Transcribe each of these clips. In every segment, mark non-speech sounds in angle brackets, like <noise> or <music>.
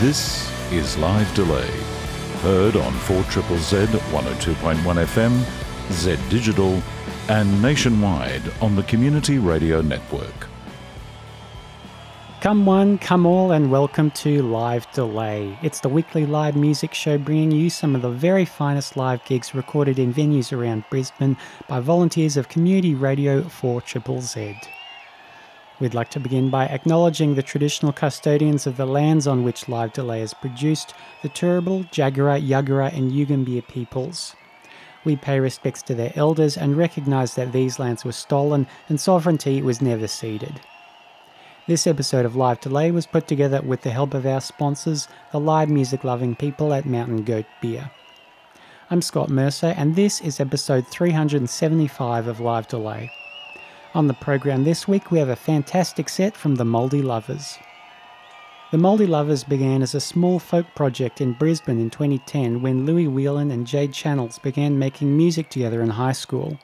This is Live Delay. Heard on 4 Triple Z 102.1 FM, Z Digital, and nationwide on the Community Radio Network. Come one, come all, and welcome to Live Delay. It's the weekly live music show bringing you some of the very finest live gigs recorded in venues around Brisbane by volunteers of Community Radio 4 Triple Z. We'd like to begin by acknowledging the traditional custodians of the lands on which Live Delay is produced, the Turrbal, Jagera, Yuggera, and Yugambeh peoples. We pay respects to their elders and recognise that these lands were stolen and sovereignty was never ceded. This episode of Live Delay was put together with the help of our sponsors, the live music loving people at Mountain Goat Beer. I'm Scott Mercer, and this is episode 375 of Live Delay. On the program this week, we have a fantastic set from the Mouldy Lovers. The Mouldy Lovers began as a small folk project in Brisbane in 2010 when Louis Whelan and Jade Channels began making music together in high school.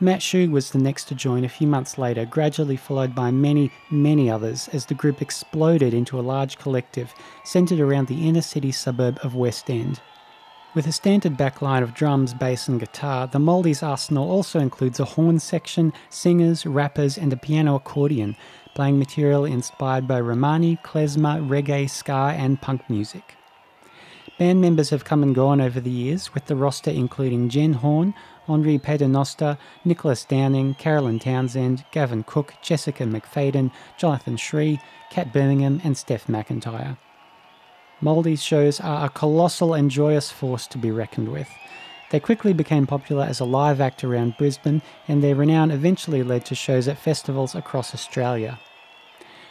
Matt Shue was the next to join a few months later, gradually followed by many, many others as the group exploded into a large collective centred around the inner city suburb of West End. With a standard backline of drums, bass, and guitar, the Mouldy's arsenal also includes a horn section, singers, rappers, and a piano accordion, playing material inspired by Romani, klezmer, reggae, ska, and punk music. Band members have come and gone over the years, with the roster including Jen Horn, Henri Paternoster, Nicholas Downing, Carolyn Townsend, Gavin Cook, Jessica McFadden, Jonathan Shree, Kat Birmingham, and Steph McIntyre. Mouldy's shows are a colossal and joyous force to be reckoned with. They quickly became popular as a live act around Brisbane, and their renown eventually led to shows at festivals across Australia.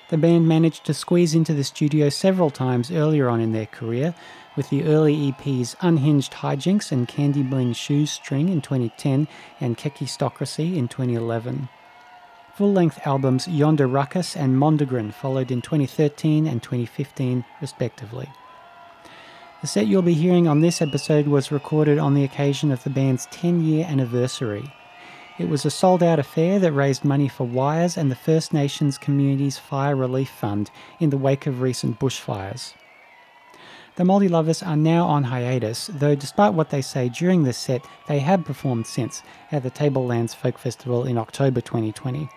The band managed to squeeze into the studio several times earlier on in their career, with the early EPs Unhinged Hijinks and Candy Bling Shoes String in 2010 and Kakistocracy in 2011. Full length albums Yonder Ruckus and Mondegreen followed in 2013 and 2015, respectively. The set you'll be hearing on this episode was recorded on the occasion of the band's 10 year anniversary. It was a sold out affair that raised money for Wires and the First Nations Communities Fire Relief Fund in the wake of recent bushfires. The Mouldy Lovers are now on hiatus, though despite what they say during this set, they have performed since at the Tablelands Folk Festival in October 2020.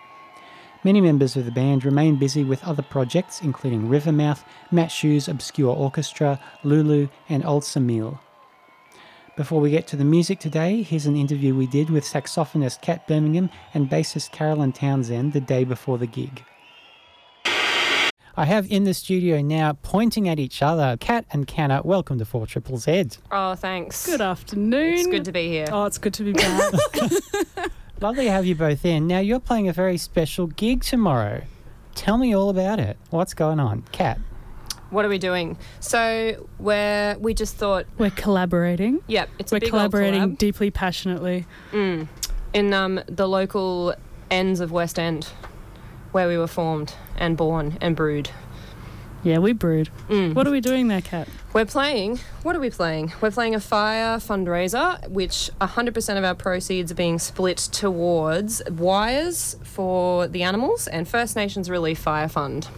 Many members of the band remain busy with other projects, including Rivermouth, Matt Shu's Obscure Orchestra, Lulu, and Old Samil. Before we get to the music today, here's an interview we did with saxophonist Kat Birmingham and bassist Carolyn Townsend the day before the gig. I have in the studio now, pointing at each other, Kat and Canna. Welcome to Four Triple Z. Oh, thanks. Good afternoon. It's good to be here. Oh, it's good to be back. <laughs> Lovely to have you both in. Now, you're playing a very special gig tomorrow. Tell me all about it. What's going on? Kat. What are we doing? So we're we just thought, We're collaborating. yep, it's We're a big collaborating collab. deeply passionately. Mm. in um, the local ends of West End, where we were formed and born and brewed. Yeah, we brewed. Mm. What are we doing there, Kat? We're playing. What are we playing? We're playing a fire fundraiser, which 100% of our proceeds are being split towards wires for the animals and First Nations Relief Fire Fund.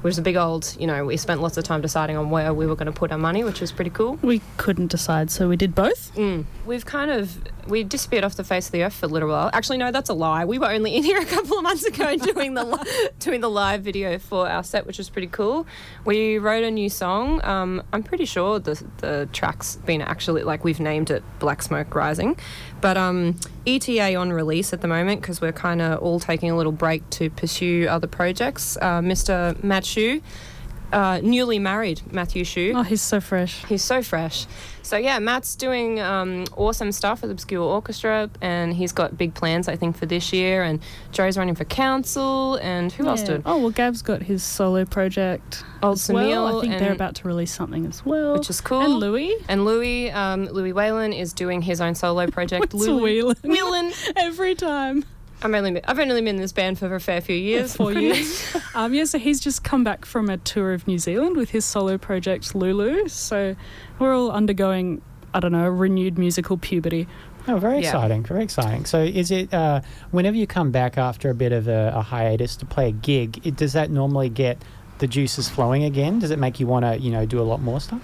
Which is a big old, you know, we spent lots of time deciding on where we were going to put our money, which was pretty cool. We couldn't decide, so we did both. Mm. We've kind of we disappeared off the face of the earth for a little while. Actually, no, that's a lie. We were only in here a couple of months ago <laughs> doing the doing the live video for our set, which was pretty cool. We wrote a new song. Um, I'm pretty sure the the track's been actually like we've named it Black Smoke Rising, but um, ETA on release at the moment because we're kind of all taking a little break to pursue other projects. Uh, Mr. Matt Shu uh, newly married Matthew Shue. Oh, he's so fresh. He's so fresh. So yeah, Matt's doing um, awesome stuff with Obscure Orchestra, and he's got big plans, I think, for this year. And Joe's running for council, and who else did? Oh well, Gab's got his solo project. Old as well. I think they're about to release something as well, Which is cool. And Louis. And Louis, um, Louis Whalen is doing his own solo <laughs> project. What's Louis Whelan? Whelan. <laughs> Every time. I'm only, I've only been in this band for a fair few years. Four years. um, yeah, so he's just come back from a tour of New Zealand with his solo project Lulu. So we're all undergoing, I don't know, renewed musical puberty. Oh, very Yeah. exciting, very exciting. So, is it uh, whenever you come back after a bit of a, a hiatus to play a gig, it, does that normally get the juices flowing again? Does it make you want to, you know, do a lot more stuff?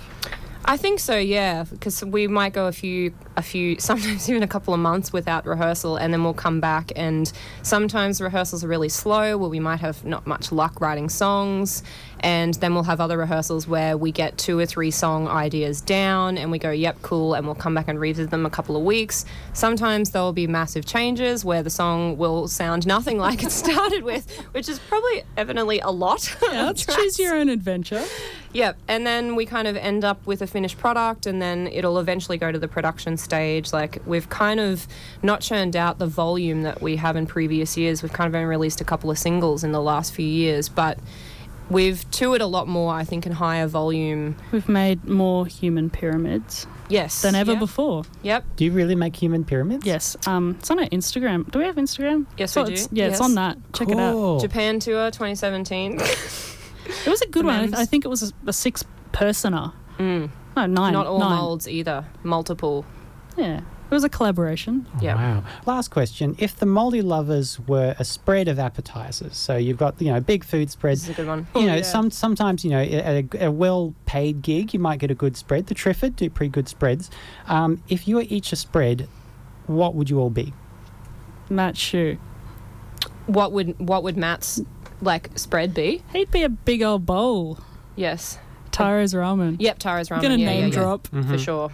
I think so, yeah, because we might go a few, a few, <laughs> sometimes even a couple of months without rehearsal, and then we'll come back. And sometimes rehearsals are really slow, where we might have not much luck writing songs, and then we'll have other rehearsals where we get two or three song ideas down, and we go, "Yep, cool," and we'll come back and revisit them a couple of weeks. Sometimes there will be massive changes where the song will sound nothing like it <laughs> started with, which is probably evidently a lot. <laughs> Yeah, let's choose your own adventure. Yep, and then we kind of end up with a finished product, and then it'll eventually go to the production stage. Like we've kind of not churned out the volume that we have in previous years. We've kind of only released a couple of singles in the last few years, but we've toured a lot more. I think in higher volume. We've made more human pyramids Yes, than ever yeah. before. Yep. Do you really make human pyramids? Yes, um, it's on our Instagram. Do we have Instagram? Yes, So we do. it's- Yeah, it's on that. Check it out. Japan tour 2017. <laughs> <laughs> It was a good The one. I. I think it was a, a six personer. Mm. No, nine. Not all nine. molds either. Multiple. Yeah, it was a collaboration. Yeah. Wow. Last question. If the Moldy Lovers were a spread of appetizers, so you've got, you know, big food This spreads, is a good one. you know, yeah. some sometimes you know at a, a well-paid gig you might get a good spread. The Triffid do pretty good spreads. Um, if you were each a spread, what would you all be? Matt Shoe. What would what would Matt's like spread be? He'd be a big old bowl. Yes. Taro's ramen. Yep, Taro's ramen. I'm gonna yeah, name yeah, yeah. drop. for sure.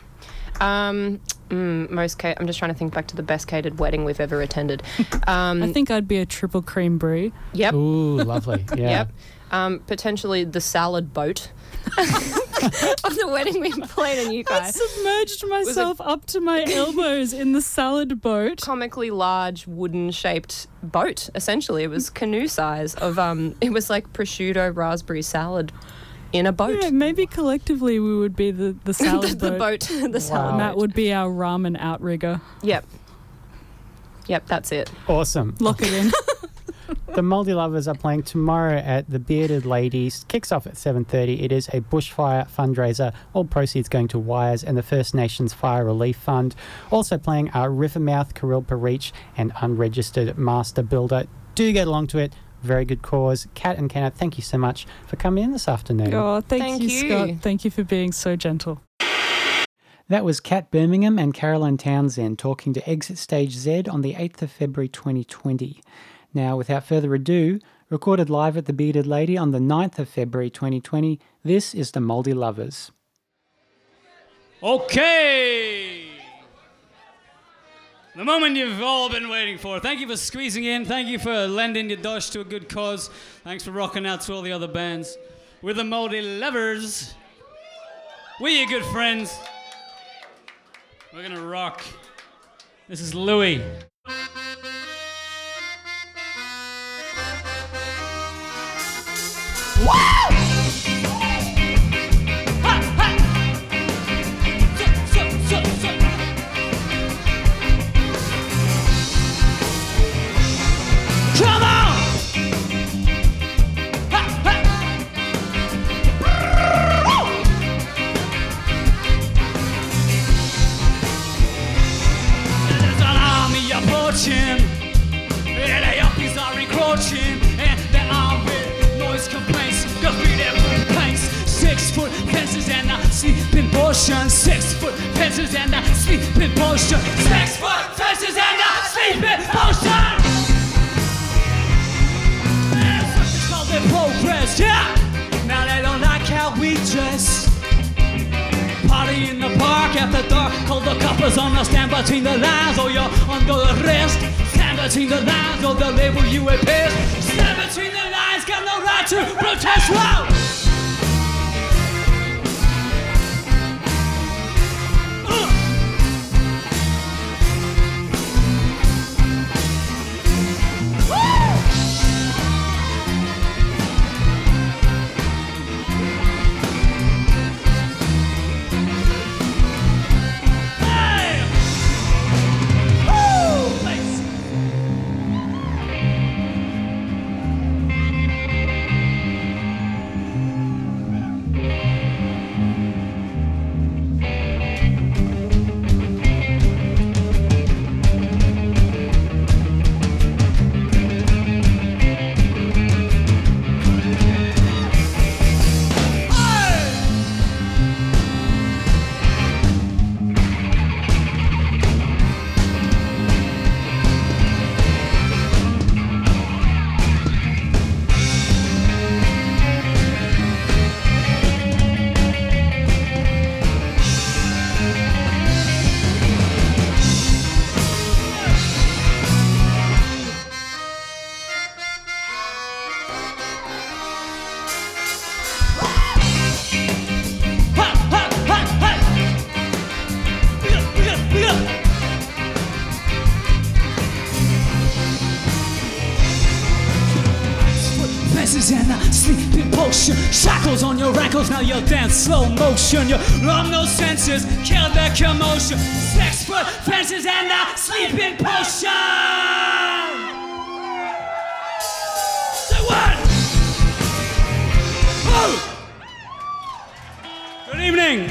Um, mm, most ca- I'm just trying to think back to the best catered wedding we've ever attended. <laughs> Um, I think I'd be a triple cream brie. Yep, Ooh, lovely. <laughs> Yeah. yep. Um, potentially the salad boat <laughs> of the wedding we played in you guys. I Yukai. submerged myself up to my elbows in the salad boat. Comically large wooden shaped boat. Essentially, it was canoe size. Of um, it was like prosciutto raspberry salad in a boat. Yeah, maybe collectively we would be the, the <laughs> salad the boat. boat, <laughs> the salad. Wow. Matt would be our ramen outrigger. Yep. Yep, that's it. Awesome. Lock it in. <laughs> the Moldy Lovers are playing tomorrow at the Bearded Ladies. Kicks off at 7:30. It is a bushfire fundraiser. All proceeds going to Wires and the First Nations Fire Relief Fund. Also playing are Rivermouth, Karilpa Reach, and Unregistered Master Builder. Do get along to it. Very good cause. Kat and Kenneth, thank you so much for coming in this afternoon. oh, thank, Thank you, you. Scott. Thank you for being so gentle. That was Kat Birmingham and Carolyn Townsend talking to Exit Stage Z on the 8th of February 2020. Now, without further ado, recorded live at the Bearded Lady on the 9th of February 2020, this is the Moldy Lovers. Okay. The moment you've all been waiting for. Thank you for squeezing in. Thank you for lending your dosh to a good cause. Thanks for rocking out to all the other bands. We're the Moldy Lovers. We're your good friends. We're gonna rock. This is Louis. Ha, between the lines, or they'll label you a pest. Stand between the lines, got no right to protest. Commotion. Six foot fences and a sleeping potion. Say what? Oh! Good evening.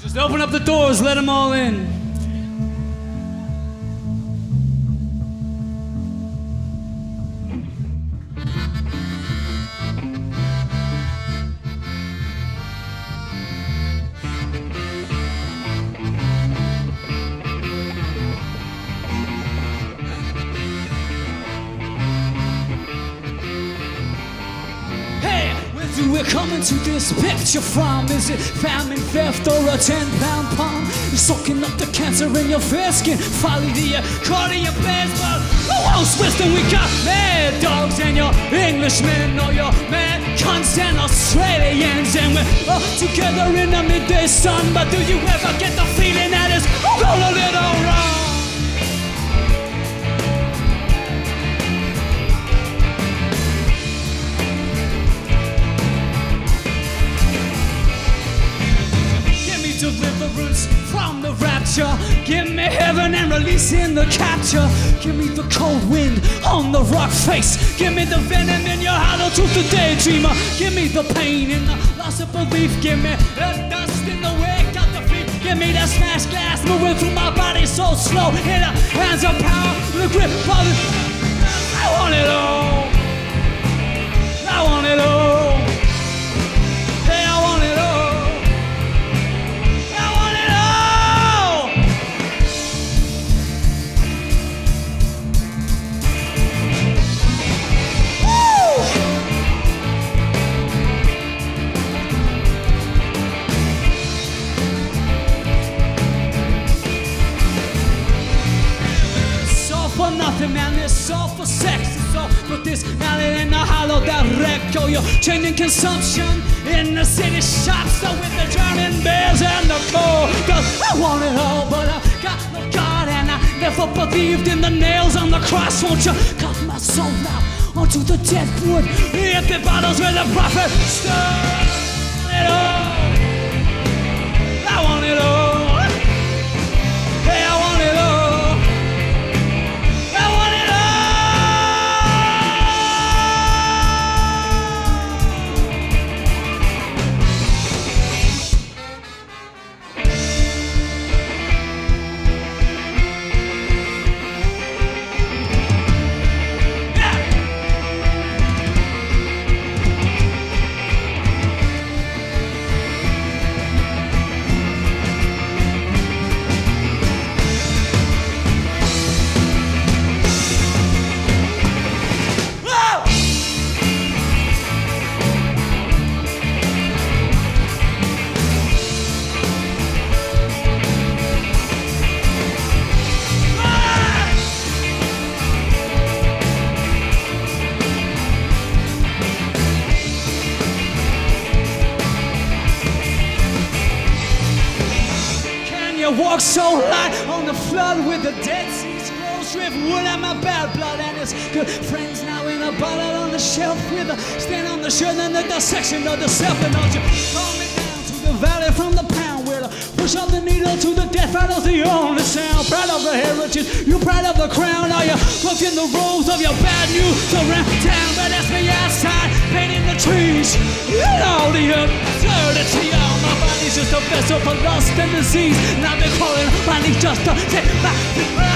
Just open up the doors, let them all in. This picture from? Is it famine, theft, or a 10 pound palm? You're soaking up the cancer in your fair skin. Folly the accordion plays, but who else wisdom? We got mad dogs and your Englishmen, or your mad cunts and Australians. And we're all together in the midday sun. But do you ever get the feeling that it's all a little wrong? Deliverance from the rapture. Give me heaven and release in the capture. Give me the cold wind on the rock face. Give me the venom in your hollow tooth, the daydreamer. Give me the pain in the loss of belief. Give me the dust in the wake of the feet. Give me the smashed glass moving through my body so slow. In the hands of power, the grip of the. I want it all. I want it all. All for sex. It's all for this mallet in the hollow that echo. Oh, you're changing consumption in the city shops. So with the German bears and the. Cause I want it all, but I got no God. And I never believed in the nails on the cross. Won't you cut my soul out onto the dead wood? The empty bottles where the prophet stood. Shelf with a stand on the shirt and the dissection of the self and don't you. Call me down to the valley from the pound where the push of the needle to the death rattle's the only sound. Proud of the heritage you proud of the crown. Are you looked in the robes of your bad news? Around town but that's me outside painting the trees. You know the absurdity of my body's just a vessel for lust and disease and I've been calling money just to take back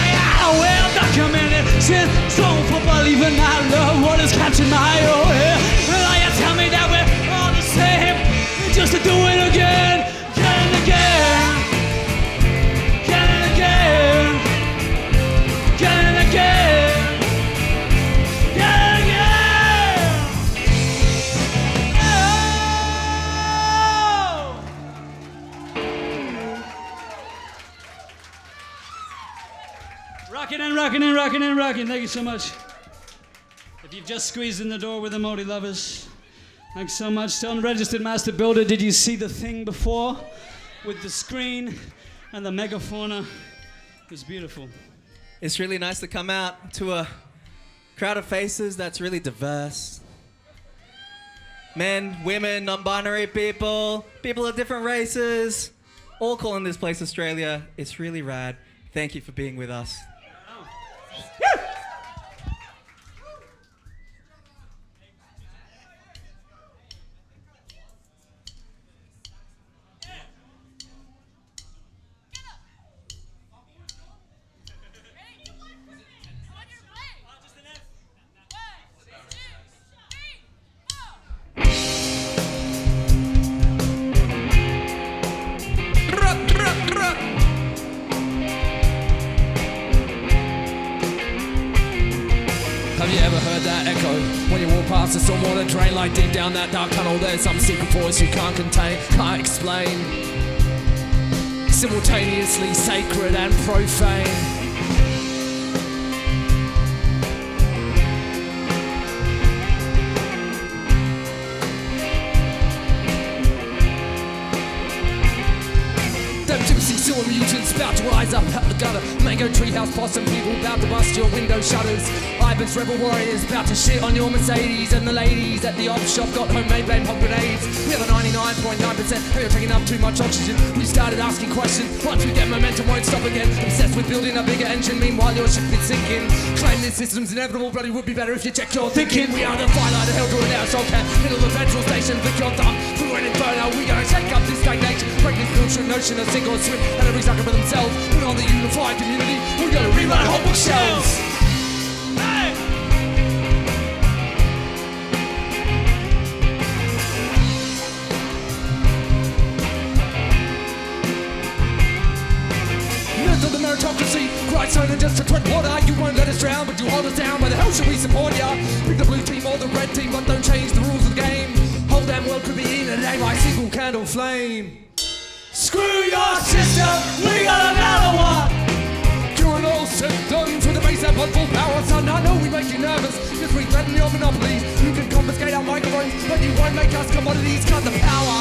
Well documented since strong for believing I love what is catching my hair well you tell me that we're all the same? Just to do it again Rocking and rocking and rocking. Thank you so much. If you've just squeezed in the door with the Moldy lovers, thanks so much. To unregistered master builder, did you see the thing before with the screen and the megafauna? It was beautiful. It's really nice to come out to a crowd of faces that's really diverse. men, women, non binary people, people of different races, all calling this place Australia. It's really rad. Thank you for being with us. Have past a stormwater drain? Like deep down that dark tunnel, there's some secret voice you can't contain, can't explain. Simultaneously sacred and profane. Sewer mutants about to rise up out the gutter. Mango treehouse possum people about to bust your window shutters. Ibis rebel warriors about to shit on your Mercedes. And the ladies at the op shop got homemade blame pump grenades. We have a 99.9% we are taking up too much oxygen. We started asking questions. Once we get momentum, won't stop again. Obsessed with building a bigger engine. Meanwhile, your ship is sinking. Claim this system's inevitable, but it would be better if you check your thinking. We are the firelight of hell an air assault camp. Middle of the petrol station, flick your thumb an inferno. We gotta shake up this stagnation. Break this bullshit notion of sink or swim. And every sucker for themselves. Put on the unified community. We gotta rewrite whole bookshelves. Meritocracy, Christ only just to tread water. You won't let us drown, but you hold us down. Why the hell should we support ya? Pick the blue team or the red team, but don't change the rules of the game. Damn world could be in a day by single candle flame. Screw your system, we got another one. Urinal systems with a base and full power, son. I know we make you nervous because we threaten your monopolies. You can confiscate our microphones, but you won't make us commodities. Cut the power.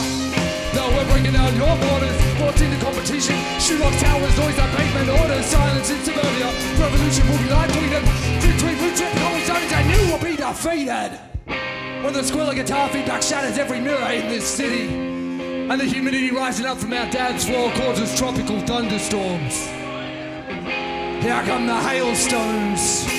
No, we're breaking down your borders, forced into competition. Shoot off towers, noise up pavement orders, silence in suburbia. Revolution will be live tweeted. Between blue chip cold zones, and you will be defeated. When the squeal of guitar feedback shatters every mirror in this city. And the humidity rising up from our dance floor causes tropical thunderstorms. Here come the hailstones.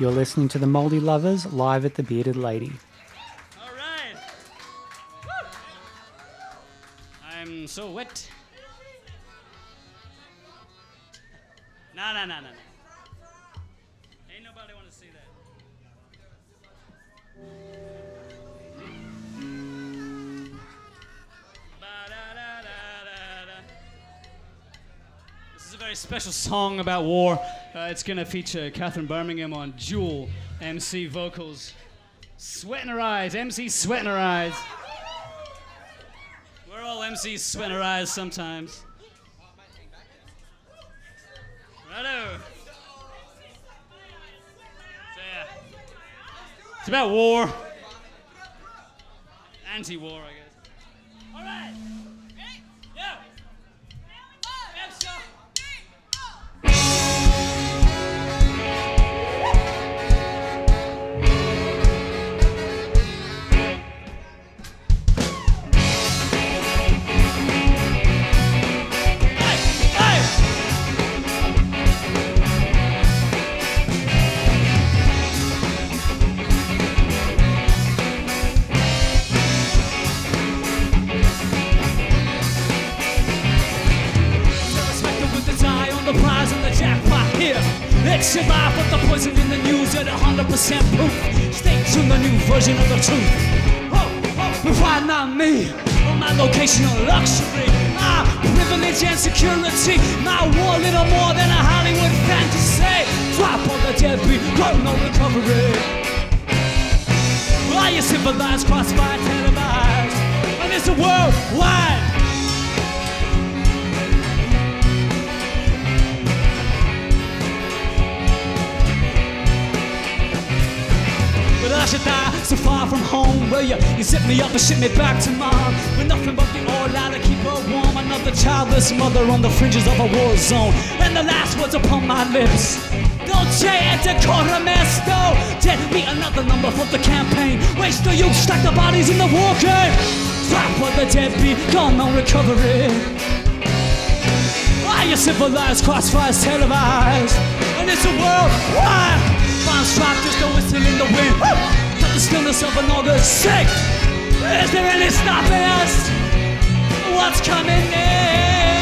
You're listening to the Moldy Lovers live at the Bearded Lady. All right. I'm so wet. No, no, no, no, no. Very special song about war. Uh, it's going to feature Catherine Birmingham on Jewel MC vocals. Sweat in her eyes, MC sweat in her eyes. We're all MCs sweating our eyes sometimes. Righto. So yeah. It's about war. Anti-war, I guess. All right. Truth. Oh, why not me? On my location of luxury, my privilege and security, my war little more than a Hollywood fantasy. Drop on the deadbeat, got no recovery. Why you civilized, crossfire, televised, and it's a worldwide. Die. So far from home Where you, you set me up and ship me back to mom. With nothing but the oil out to keep her warm. Another childless mother on the fringes of a war zone. And the last words upon my lips. Dulce et decorum esto Dead me another number for the campaign. Waste the youth, stack the bodies in the war game Drop where the deadbeat, gone no recovery Why you civilized, crossfires televised? And it's a world wide Fine strike, just a whistle in the wind Got the an August 6th Is there any stopping us? What's coming next?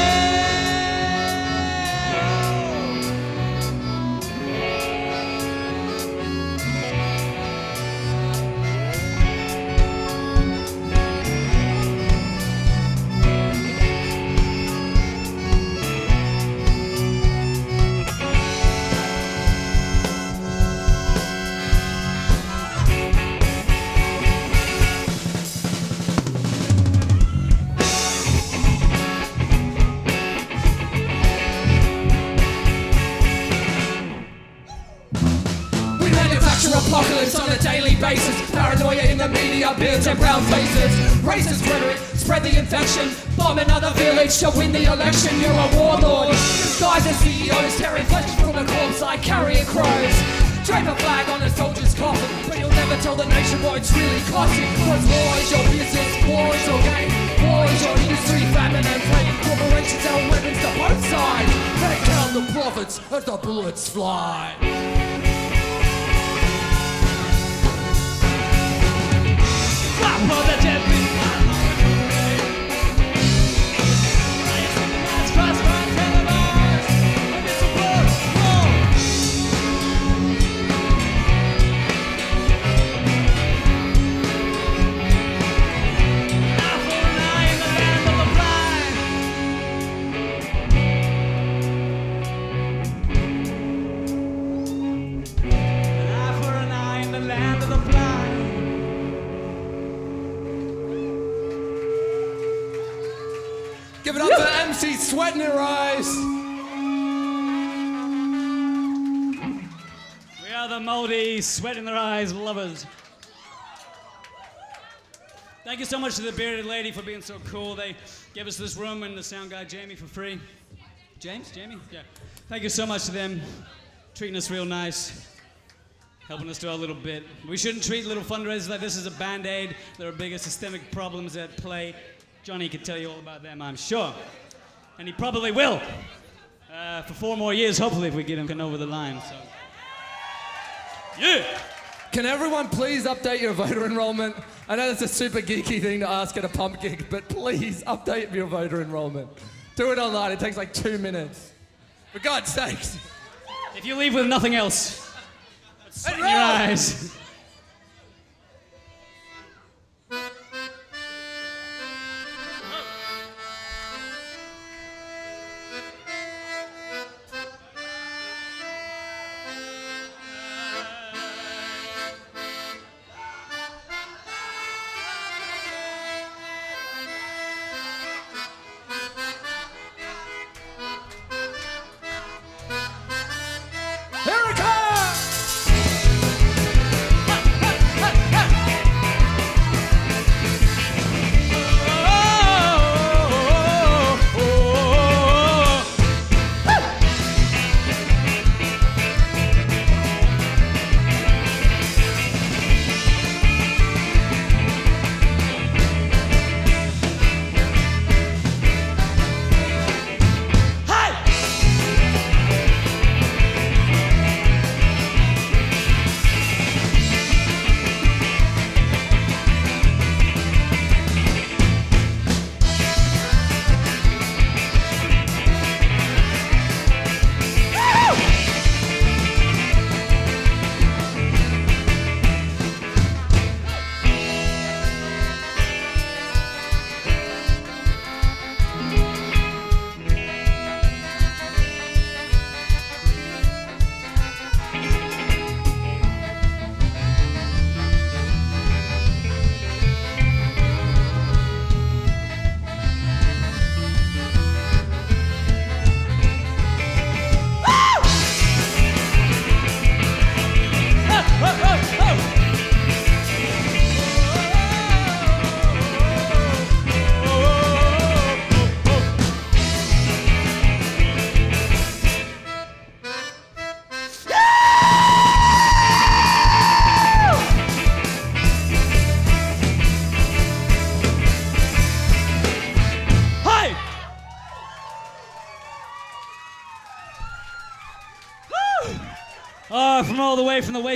Village to win the election. You're a warlord. Disguise as CEOs, tearing flesh from a corpse like carrying crows. Drape a flag on a soldier's coffin, but you'll never tell the nation what it's really costing. Cause war is your business, war is your game, war is your industry, famine and pain. Corporations sell weapons to both sides. They count the profits as the bullets fly. Drop where the deadbeat Eyes. We are the moldy, sweat in their eyes lovers. Thank you so much to the bearded lady for being so cool. They gave us this room and the sound guy Jamie for free. James, Jamie, yeah. Thank you so much to them, treating us real nice, helping us do our little bit. We shouldn't treat little fundraisers like this as a band aid. There are bigger systemic problems at play. Johnny could tell you all about them, I'm sure, and he probably will. Uh, for four more years, hopefully, if we get him over the line. So. Yeah. Can everyone please update your voter enrollment? I know that's a super geeky thing to ask at a pump gig, but please update your voter enrollment. Do it online. It takes like two minutes. For God's sakes. If you leave with nothing else, in your eyes.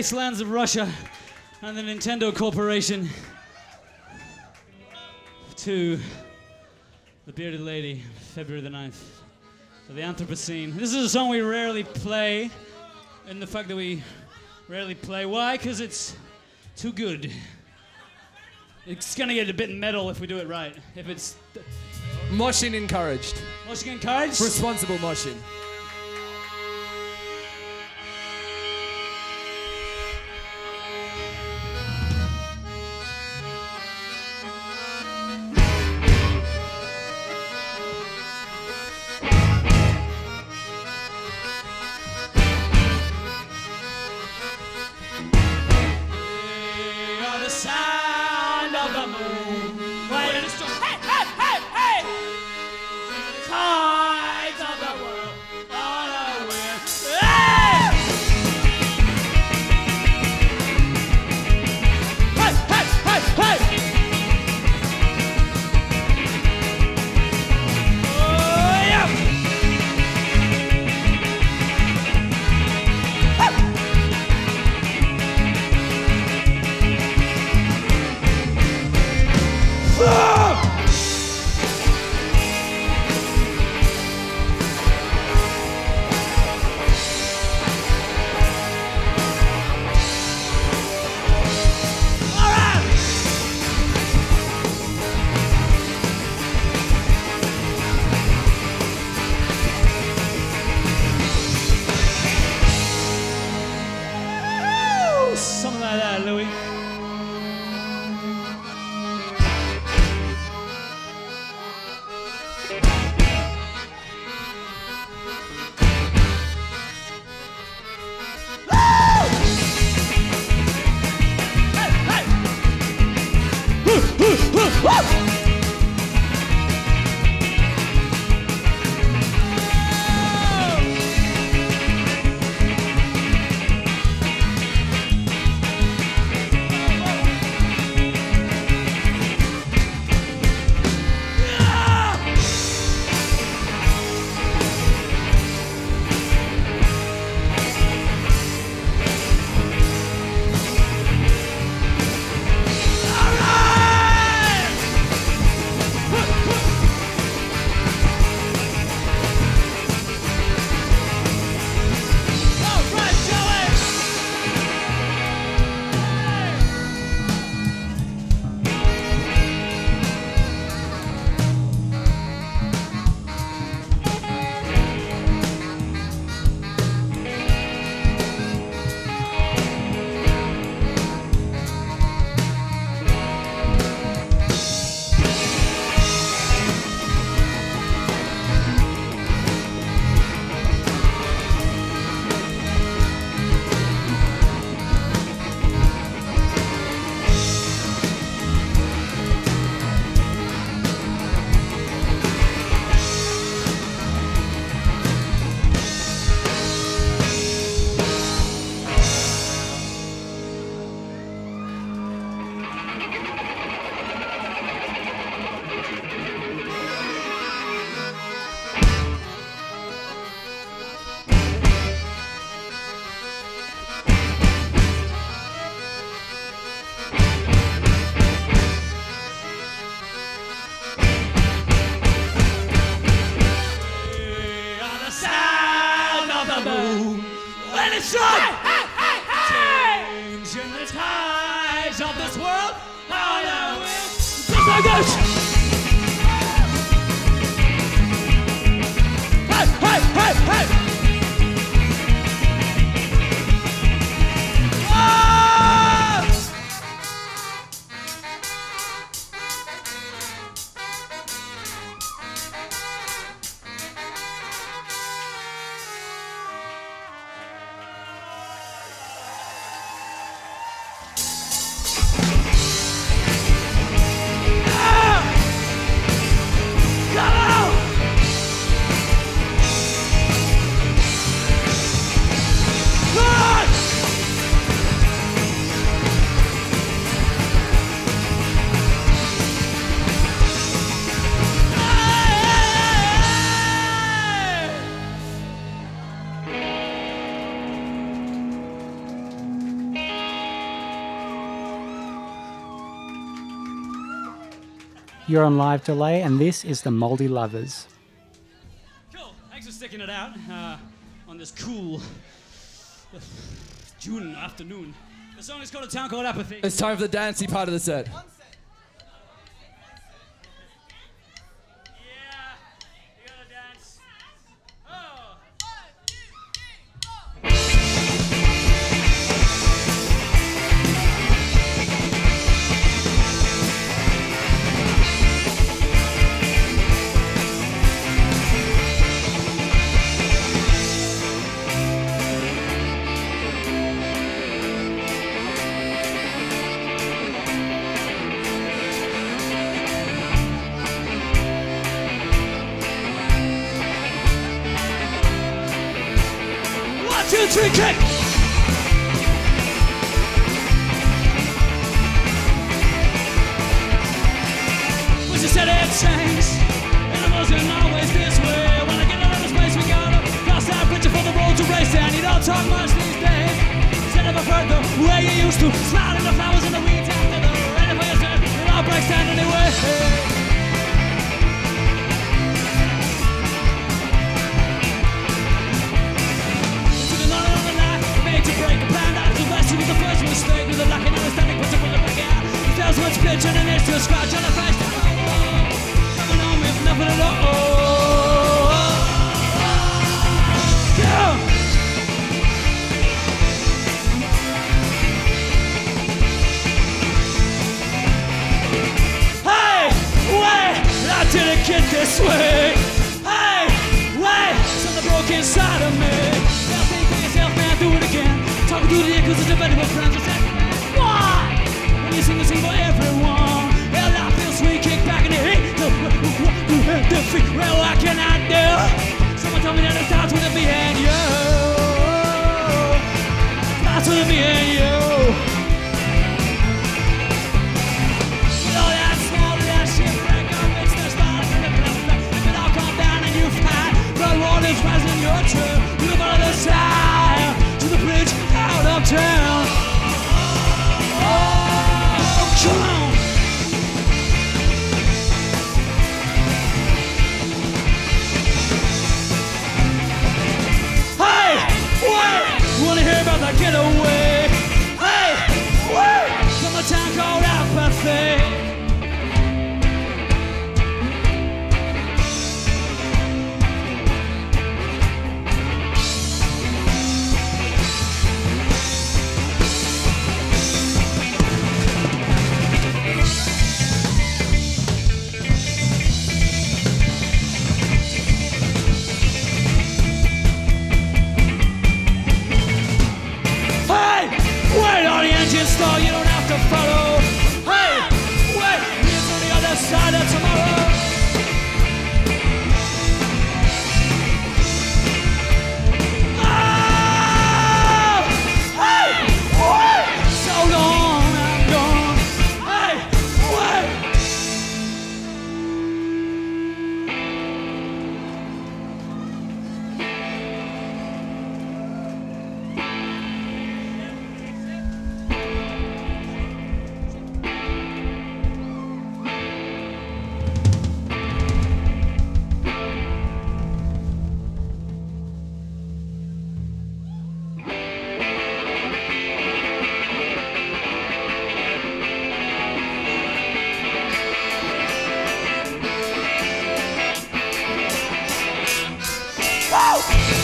Wastelands of Russia and the Nintendo Corporation to the Bearded Lady, February the 9th, of the Anthropocene. This is a song we rarely play, and the fact that we rarely play. Why? Because it's too good. It's gonna get a bit metal if we do it right. If it's Moshing encouraged. moshing encouraged. Responsible moshing. When it's shine. Changing the tides of this world on a wheel. Just like You're on live delay, and this is the Moldy Lovers. Cool. Thanks for sticking it out uh, on this cool uh, June afternoon. The song is called A Town Called Apathy. It's time for the dancey part of the set. Patrick Kick! It's wasn't your turn. out.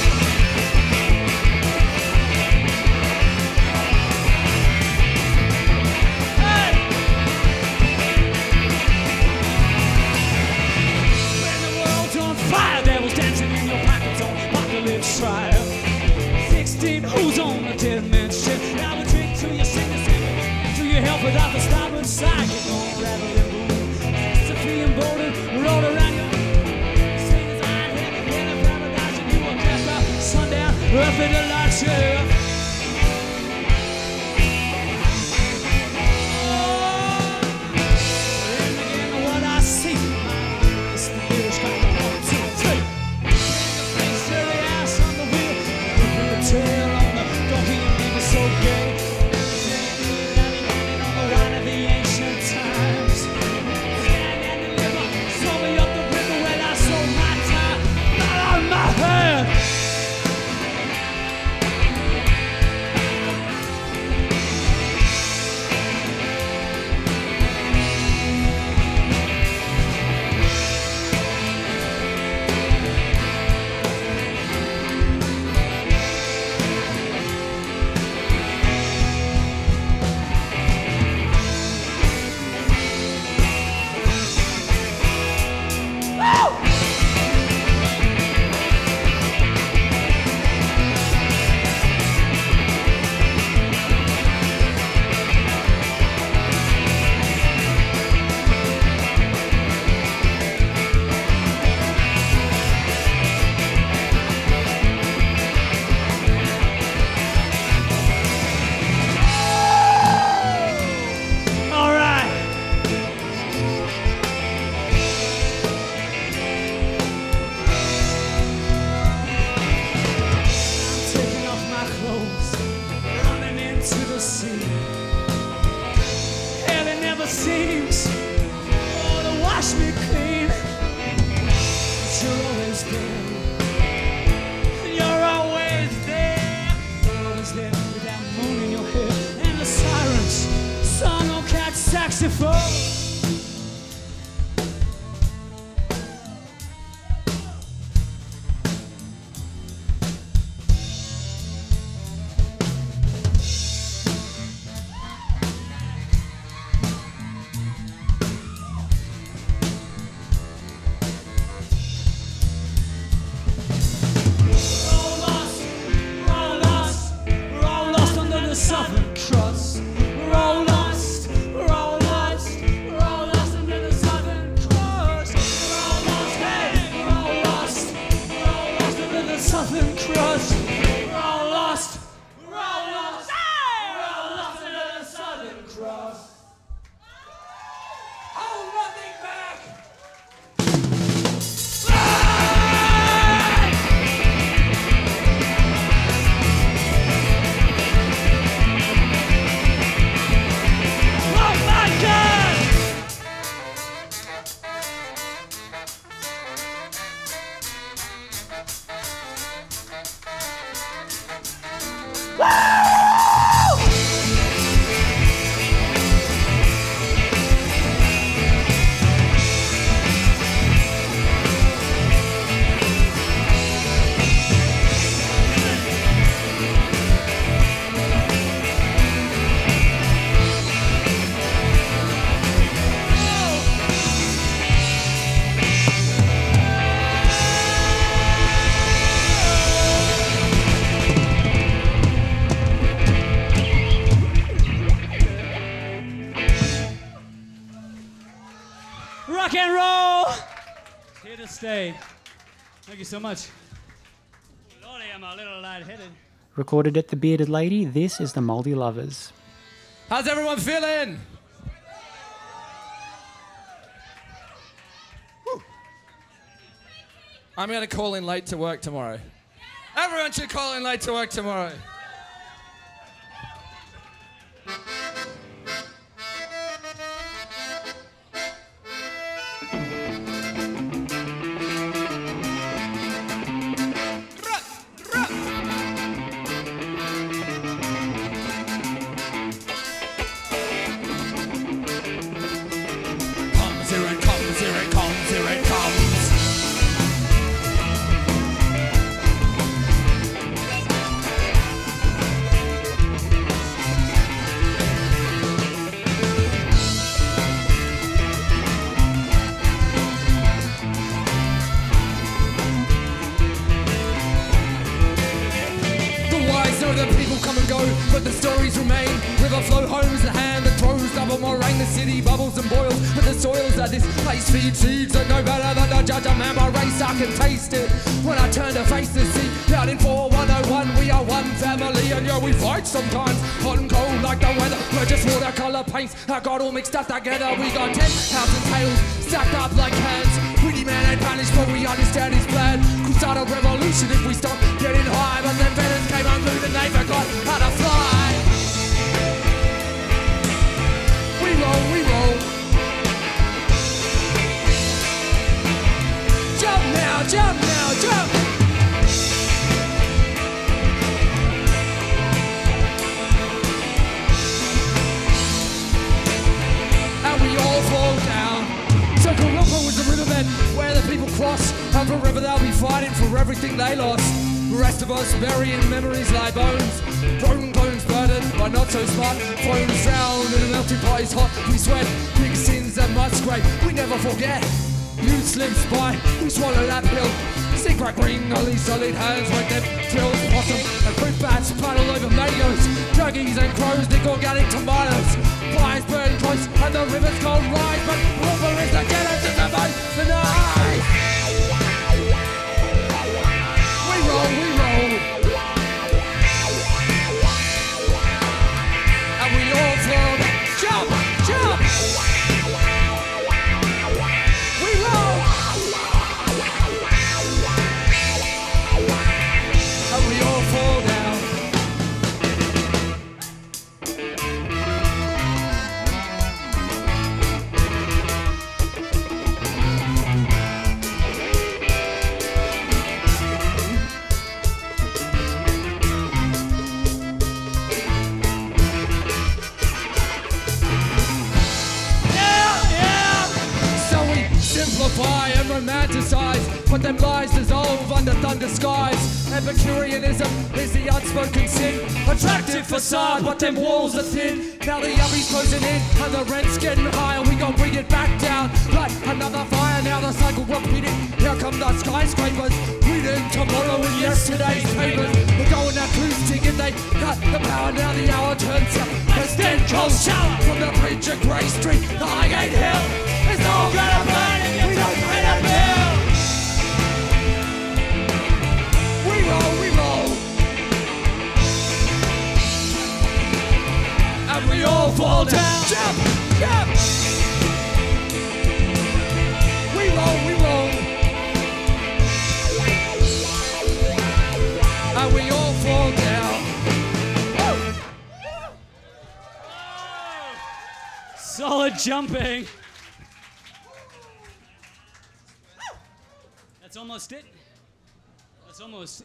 So much. Lordy, I'm a little lightheaded. Recorded at the Bearded Lady, this is the Moldy Lovers. How's everyone feeling? Whew. I'm going to call in late to work tomorrow. Everyone should call in late to work tomorrow. The people come and go, but the stories remain. River flow homes the hand that throws double moraine. The city bubbles and boils, but the soils that this place feeds seeds that no better than to judge man by race. I can taste it when I turn to face the sea. Out in 4101, we are one family, and yeah, we fight sometimes. Hot and cold like the weather. We're just watercolor paints. I got all mixed up together. We got ten thousand tails stacked up like hands. Man ain't punished, but we understand his plan. Could start a revolution if we stop getting high, but then Venice came unglued and they forgot how to fly. We roll, we roll. Jump now, jump now, jump. and we all fall people cross, and forever they'll be fighting for everything they lost. The rest of us burying memories lie bones, broken bones burdened by not so smart phones drowned in a melting pot is hot. We sweat big sins that must scrape. We never forget. You slips by, we swallow that pill. Secret green, only solid hands like them tills, possum, and fruit bats puddle over mangoes. Turkeys and crows nick organic tomatoes. Fires burn close and the rivers go rise, but River is the genesis of both the night.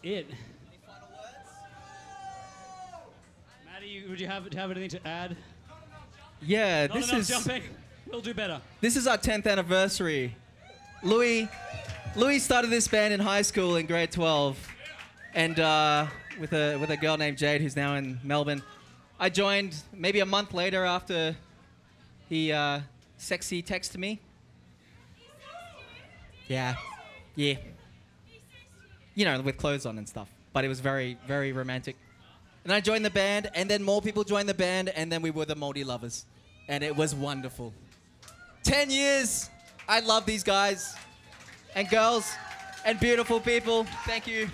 That's almost it. Maddie, would you have, have anything to add? Yeah, Not this enough is jumping. We'll do better. this is our 10th anniversary. Louis, Louis started this band in high school in grade 12, and uh, with a with a girl named Jade who's now in Melbourne. I joined maybe a month later after he uh, sexy texted me. Yeah, yeah. You know, with clothes on and stuff. But it was very, very romantic. And I joined the band, and then more people joined the band, and then we were the Moldy Lovers. And it was wonderful. 10 years. I love these guys and girls and beautiful people. Thank you.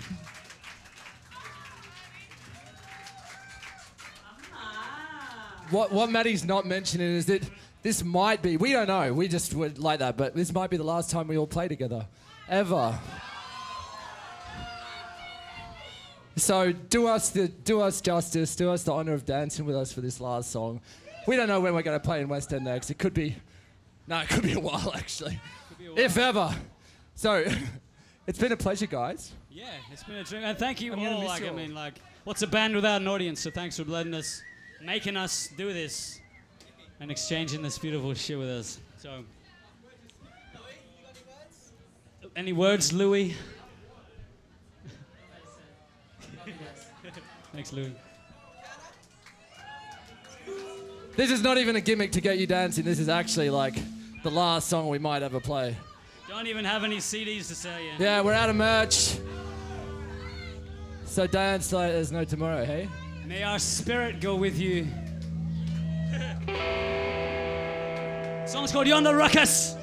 What what Maddie's not mentioning is that this might be we don't know we just would like that but this might be the last time we all play together ever. So do us the do us justice, do us the honor of dancing with us for this last song. We don't know when we're going to play in West End next. It could be, no, it could be a while actually, if ever. So, <laughs> it's been a pleasure, guys. Yeah, it's been a dream. And thank you I'm all. Like, you I mean, like, what's a band without an audience? So thanks for letting us, making us do this, and exchanging this beautiful shit with us. So, any words, Louis? Thanks, Lou. This is not even a gimmick to get you dancing. This is actually like the last song we might ever play. Don't even have any CDs to sell you. Yeah, we're out of merch. So dance like there's no tomorrow, hey? May our spirit go with you. <laughs> Song's called Yonder Ruckus.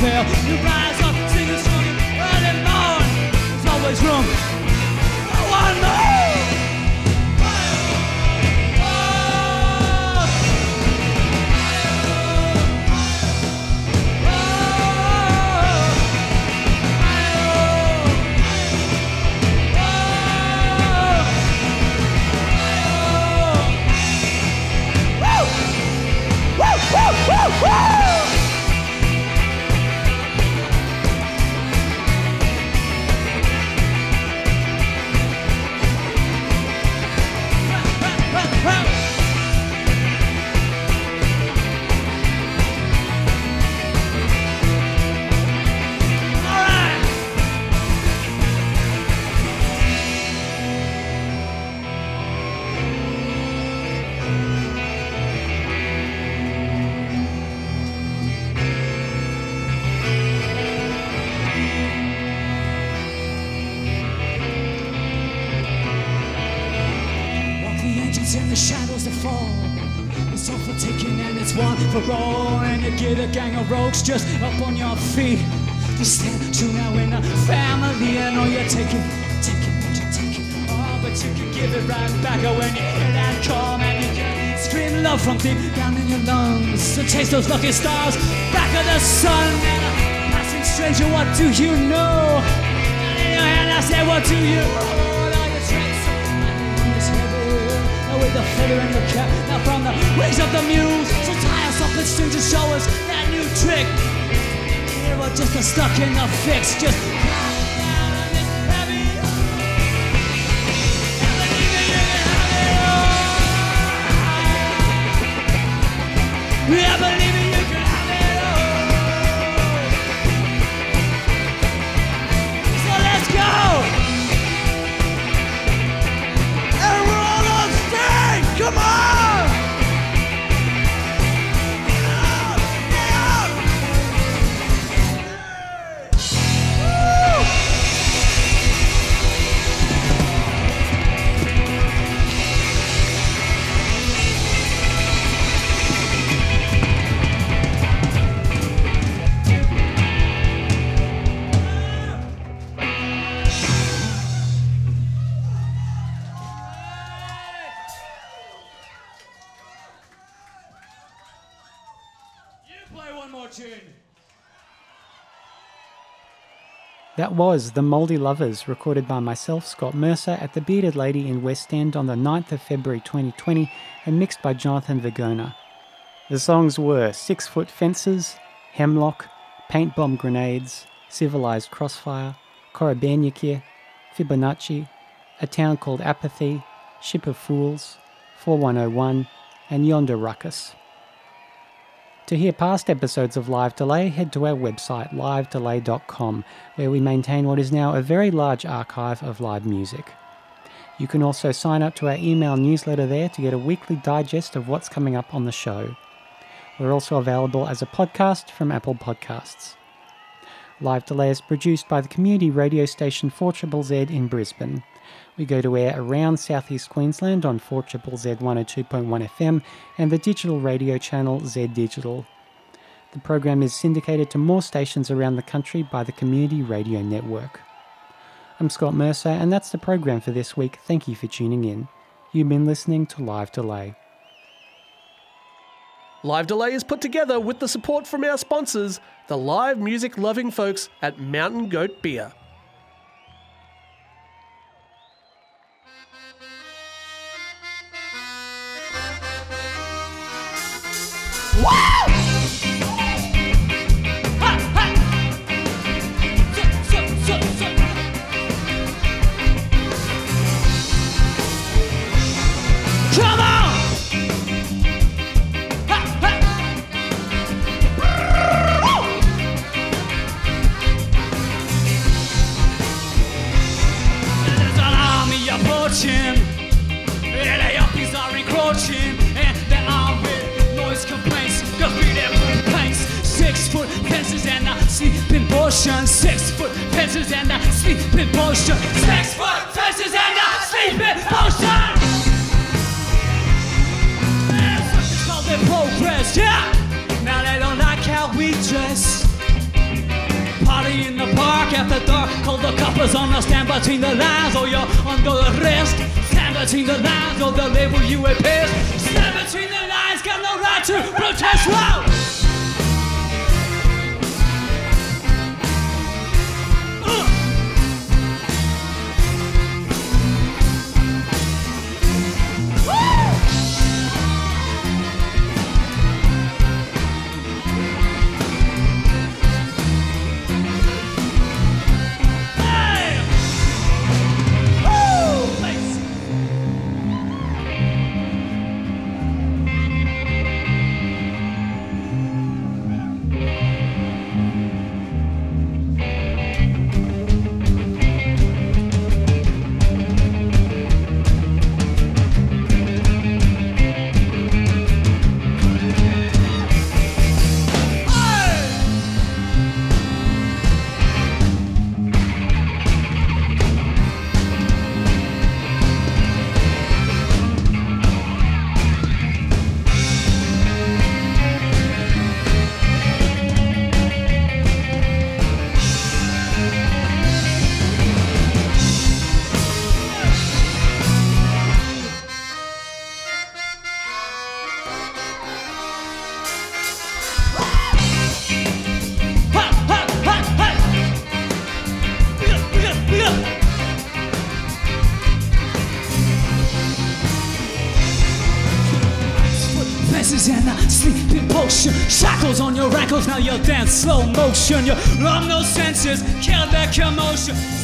The devil fell. You the feather in your cap, now from the wings of the muse. So tie us up and string to show us that new trick. Yeah, we're just a stuck in the fix, just crying was The Mouldy Lovers, recorded by myself, Scott Mercer, at the Bearded Lady in West End on the 9th of February 2020 and mixed by Jonathan Vagona. The songs were Six Foot Fences, Hemlock, Paint Bomb Grenades, Civilized Crossfire, Korobanyakir, Fibonacci, A Town Called Apathy, Ship of Fools, 4101, and Yonder Ruckus. To hear past episodes of Live Delay, head to our website livedelay.com, where we maintain what is now a very large archive of live music. You can also sign up to our email newsletter there to get a weekly digest of what's coming up on the show. We're also available as a podcast from Apple Podcasts. Live Delay is produced by the community radio station 4ZZZ in Brisbane. We go to air around southeast Queensland on 4ZZZ 102.1 FM and the digital radio channel Z Digital. The program is syndicated to more stations around the country by the Community Radio Network. I'm Scott Mercer, and that's the program for this week. Thank you for tuning in. You've been listening to Live Delay. Live Delay is put together with the support from our sponsors, the live music loving folks at Mountain Goat Beer. Sleeping. Six foot fences and a sleeping potion. Six foot fences and a sleeping potion. It's called their progress, yeah. Now they don't like how we dress. Party in the park after dark. Call the coppers on the stand between the lines, or you're under arrest. Stand between the lines, or they'll label you a pest. Stand between the lines, got no right to protest. Wow. Dance slow motion. Your love, no senses, kill that commotion.